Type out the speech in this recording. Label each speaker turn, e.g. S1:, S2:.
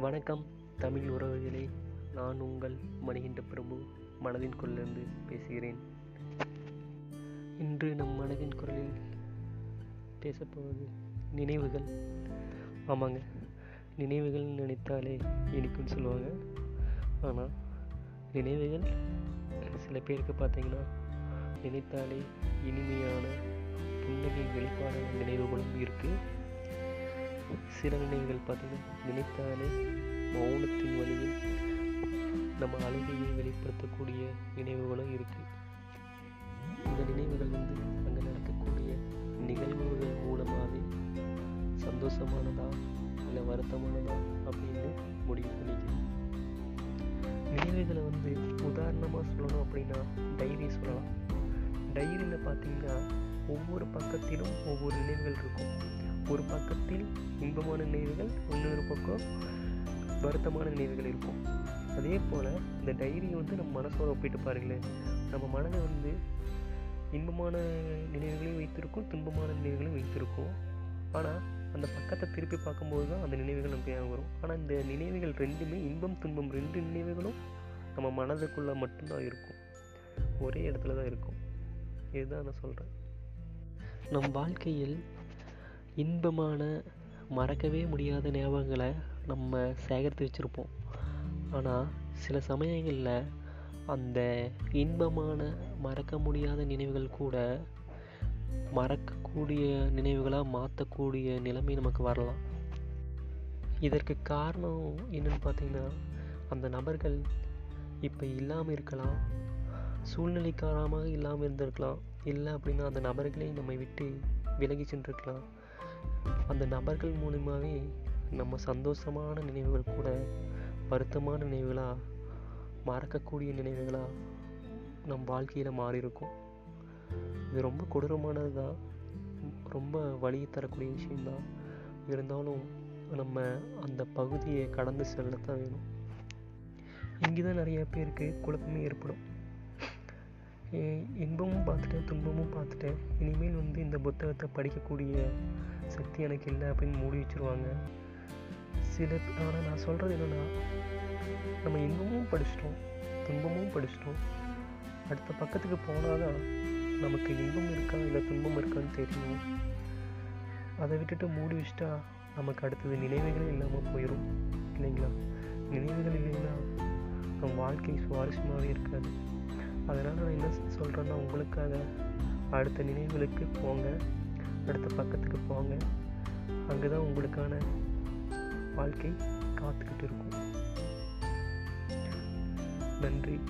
S1: வணக்கம் தமிழ் உறவுகளே. நான் உங்கள் மணிகின்ற பிரபு. மனதின் குரலிருந்து பேசுகிறேன். இன்று நம் மனதின் குரலில் பேசப்போவது நினைவுகள். ஆமாங்க. நினைவுகள் நினைத்தாலே இனிக்குன்னு சொல்லுவாங்க. ஆனால் நினைவுகள் சில பேருக்கு பார்த்தீங்கன்னா நினைத்தாலே இனிமையான புன்னகை வெளிப்பாடான நினைவுகளும் இருக்குது சில நினைவுகள் பார்த்தீங்கன்னா நினைத்தாலே மௌனத்தின் வழியில் நம்ம அழுகையை வெளிப்படுத்தக்கூடிய நினைவுகளும் இருக்குது இந்த நினைவுகள் வந்து அங்கே நடக்கக்கூடிய நிகழ்வுகள் மூலமாகவே சந்தோஷமானதா இல்லை வருத்தமானதா அப்படின்னு முடிவு பண்ணிக்கணும் நினைவுகளை வந்து உதாரணமாக சொல்லணும் அப்படின்னா டைரி சொல்லலாம். டைரியில் பார்த்தீங்கன்னா ஒவ்வொரு பக்கத்திலும் ஒவ்வொரு நினைவுகள் இருக்கும். ஒரு பக்கத்தில் இன்பமான நினைவுகள் இன்னொரு பக்கம் வருத்தமான நினைவுகள் இருக்கும். அதே போல் இந்த டைரியை வந்து நம்ம மனசோட ஒப்பிட்டு பாருங்களேன். நம்ம மனதை வந்து இன்பமான நினைவுகளையும் வைத்திருக்கும் துன்பமான நினைவுகளையும் வைத்திருக்கும். ஆனால் அந்த பக்கத்தை திருப்பி பார்க்கும்போது தான் அந்த நினைவுகள் நமக்கு ஞாபகம் வரும். ஆனால் இந்த நினைவுகள் ரெண்டுமே இன்பம் துன்பம் ரெண்டு நினைவுகளும் நம்ம மனதுக்குள்ளே மட்டும்தான் இருக்கும். ஒரே இடத்துல தான் இருக்கும். இதுதான் நான் சொல்கிறேன் நம் வாழ்க்கையில் இன்பமான மறக்கவே முடியாத ஞாபகங்களை நம்ம சேகரித்து வச்சுருப்போம். ஆனால் சில சமயங்களில் அந்த இன்பமான மறக்க முடியாத நினைவுகள் கூட மறக்கக்கூடிய நினைவுகளாக மாற்றக்கூடிய நிலைமை நமக்கு வரலாம். இதற்கு காரணம் என்னென்னு பார்த்தீங்கன்னா அந்த நபர்கள் இப்போ இல்லாமல் இருக்கலாம் சூழ்நிலை காரணமாக இல்லாமல் இருந்திருக்கலாம். இல்லை அப்படின்னா அந்த நபர்களே நம்மை விட்டு விலகி சென்றிருக்கலாம். அந்த நபர்கள் மூலியமாகவே நம்ம சந்தோஷமான நினைவுகள் கூட வருத்தமான நினைவுகளாக மறக்கக்கூடிய நினைவுகளாக நம் வாழ்க்கையில் மாறியிருக்கும். இது ரொம்ப கொடூரமானது தான் ரொம்ப வழியை தரக்கூடிய விஷயந்தான் இருந்தாலும் நம்ம அந்த பகுதியை கடந்து செல்லத்தான் வேணும். இங்கே தான் நிறைய பேருக்கு குழப்பமே ஏற்படும். இன்பமும் பார்த்துட்டேன் துன்பமும் பார்த்துட்டேன். இனிமேல் வந்து இந்த புத்தகத்தை படிக்கக்கூடிய சக்தி எனக்கு இல்லை அப்படின்னு மூடி வச்சுருவாங்க. சில ஆனால் நான் சொல்கிறது என்னென்னா நம்ம இன்பமும் படிச்சிட்டோம் துன்பமும் படிச்சிட்டோம். அடுத்த பக்கத்துக்கு போனால் தான் நமக்கு இன்பம் இருக்கா இல்லை துன்பம் இருக்கான்னு தெரியும். அதை விட்டுட்டு மூடி வச்சுட்டா நமக்கு அடுத்தது நினைவுகளே இல்லாமல் போயிடும் இல்லைங்களா? நினைவுகள் இல்லைன்னா நம்ம வாழ்க்கை சுவாரஸ்யமாகவே இருக்காது. அதனால் நான் என்ன சொல்கிறேன்னா உங்களுக்காக அடுத்த நினைவுகளுக்கு போங்க. அடுத்த பக்கத்துக்கு போங்க. அங்கே தான் உங்களுக்கான வாழ்க்கை காத்துக்கிட்டு இருக்கும். நன்றி.